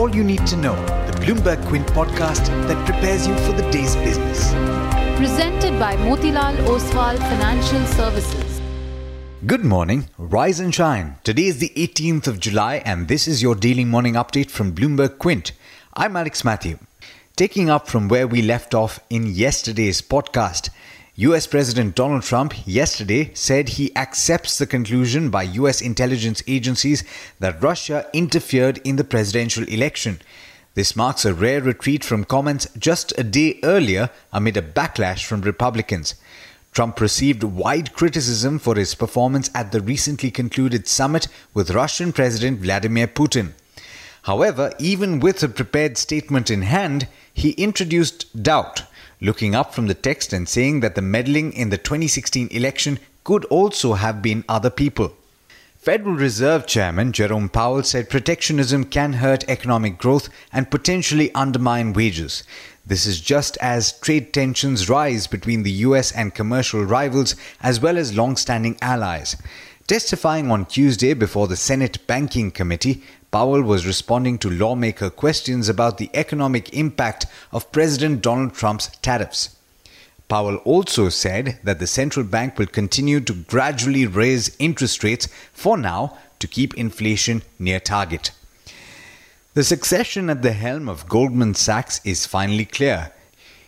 all you need to know, the Bloomberg Quint podcast that prepares you for the day's business. Presented by Motilal Oswal Financial Services. Good morning, rise and shine. Today is the 18th of July, and this is your daily morning update from Bloomberg Quint. I'm Alex Matthew. Taking up from where we left off in yesterday's podcast, US President Donald Trump yesterday said he accepts the conclusion by US intelligence agencies that Russia interfered in the presidential election. This marks a rare retreat from comments just a day earlier amid a backlash from Republicans. Trump received wide criticism for his performance at the recently concluded summit with Russian President Vladimir Putin. However, even with a prepared statement in hand, he introduced doubt looking up from the text and saying that the meddling in the 2016 election could also have been other people. Federal Reserve Chairman Jerome Powell said protectionism can hurt economic growth and potentially undermine wages. This is just as trade tensions rise between the US and commercial rivals as well as long standing allies. Testifying on Tuesday before the Senate Banking Committee, Powell was responding to lawmaker questions about the economic impact of President Donald Trump's tariffs. Powell also said that the central bank will continue to gradually raise interest rates for now to keep inflation near target. The succession at the helm of Goldman Sachs is finally clear.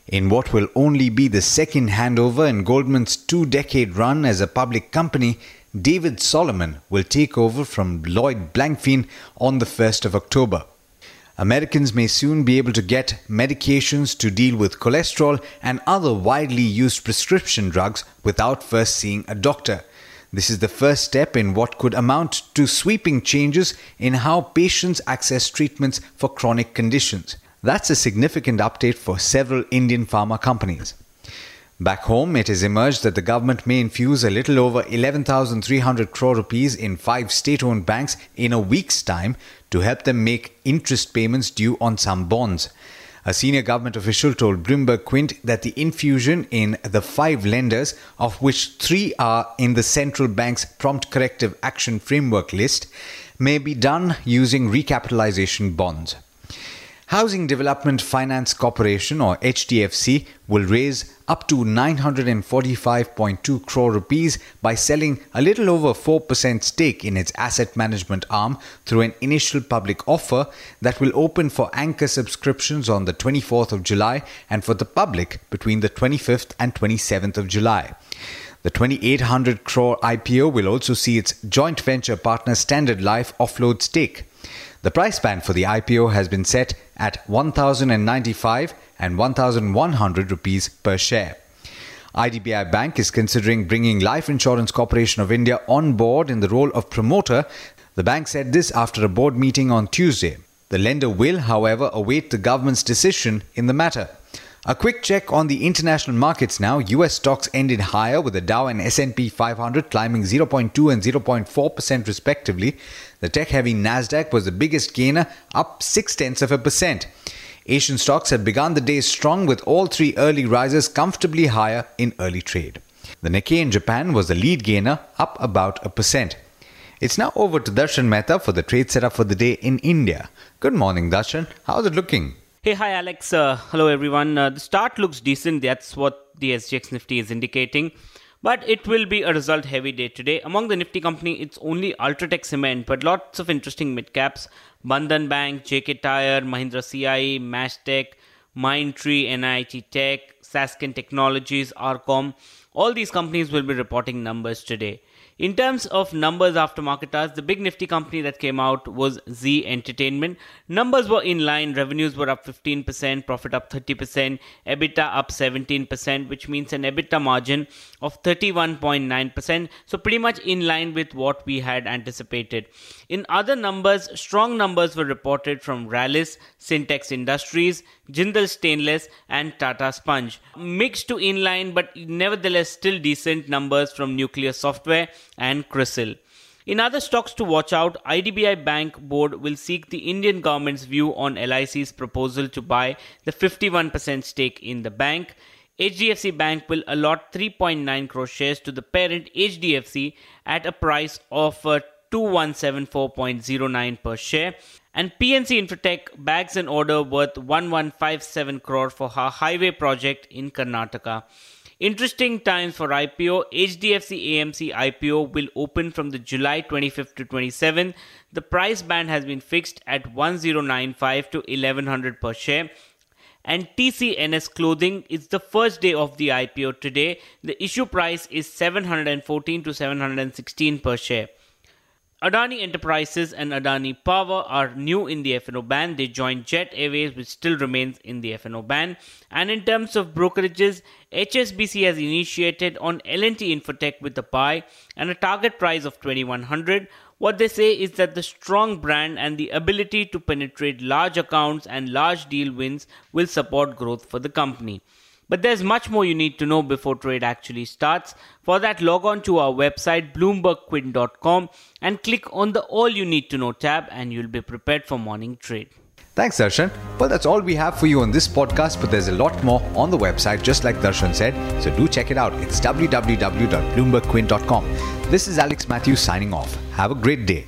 In what will only be the second handover in Goldman's two decade run as a public company, David Solomon will take over from Lloyd Blankfein on the 1st of October. Americans may soon be able to get medications to deal with cholesterol and other widely used prescription drugs without first seeing a doctor. This is the first step in what could amount to sweeping changes in how patients access treatments for chronic conditions. That's a significant update for several Indian pharma companies. Back home, it has emerged that the government may infuse a little over 11,300 crore rupees in five state owned banks in a week's time to help them make interest payments due on some bonds. A senior government official told Bloomberg Quint that the infusion in the five lenders, of which three are in the central bank's prompt corrective action framework list, may be done using recapitalization bonds. Housing Development Finance Corporation or HDFC will raise up to 945.2 crore rupees by selling a little over 4% stake in its asset management arm through an initial public offer that will open for anchor subscriptions on the 24th of July and for the public between the 25th and 27th of July. The 2800 crore IPO will also see its joint venture partner Standard Life offload stake. The price band for the IPO has been set at 1095 and 1100 rupees per share. IDBI Bank is considering bringing Life Insurance Corporation of India on board in the role of promoter. The bank said this after a board meeting on Tuesday. The lender will, however, await the government's decision in the matter. A quick check on the international markets now. US stocks ended higher with the Dow and S&P 500 climbing 0.2 and 0.4% respectively. The tech-heavy Nasdaq was the biggest gainer, up 6 tenths of a percent. Asian stocks had begun the day strong with all three early rises comfortably higher in early trade. The Nikkei in Japan was the lead gainer, up about a percent. It's now over to Darshan Mehta for the trade setup for the day in India. Good morning, Darshan. How's it looking? Hey, hi, Alex. Uh, hello, everyone. Uh, the start looks decent. That's what the SGX Nifty is indicating. But it will be a result heavy day today. Among the Nifty company, it's only Ultratech Cement, but lots of interesting mid caps. Bandhan Bank, JK Tyre, Mahindra CIE, Mastek, Mindtree, NIIT Tech, Sasken Technologies, RCom. All these companies will be reporting numbers today. In terms of numbers after market hours, the big nifty company that came out was Zee Entertainment. Numbers were in line, revenues were up 15%, profit up 30%, EBITDA up 17%, which means an EBITDA margin of 31.9%. So, pretty much in line with what we had anticipated. In other numbers, strong numbers were reported from Rallis, Sintex Industries, Jindal Stainless, and Tata Sponge. Mixed to inline, but nevertheless still decent numbers from Nucleus Software and CRISIL. In other stocks to watch out, IDBI Bank board will seek the Indian government's view on LIC's proposal to buy the 51% stake in the bank. HDFC Bank will allot 3.9 crore shares to the parent HDFC at a price of uh, 2174.09 per share. And PNC Infratech bags an order worth 1157 crore for her highway project in Karnataka. Interesting times for IPO. HDFC AMC IPO will open from the July 25th to 27th. The price band has been fixed at 1095 to 1100 per share. And TCNS Clothing is the first day of the IPO today. The issue price is 714 to 716 per share. Adani Enterprises and Adani Power are new in the FNO ban. They joined Jet Airways, which still remains in the FNO ban. And in terms of brokerages, HSBC has initiated on L&T Infotech with a buy and a target price of 2100. What they say is that the strong brand and the ability to penetrate large accounts and large deal wins will support growth for the company. But there's much more you need to know before trade actually starts. For that, log on to our website bloombergquint.com and click on the All You Need to Know tab, and you'll be prepared for morning trade. Thanks, Darshan. Well, that's all we have for you on this podcast, but there's a lot more on the website, just like Darshan said. So do check it out. It's www.bloombergquint.com. This is Alex Matthews signing off. Have a great day.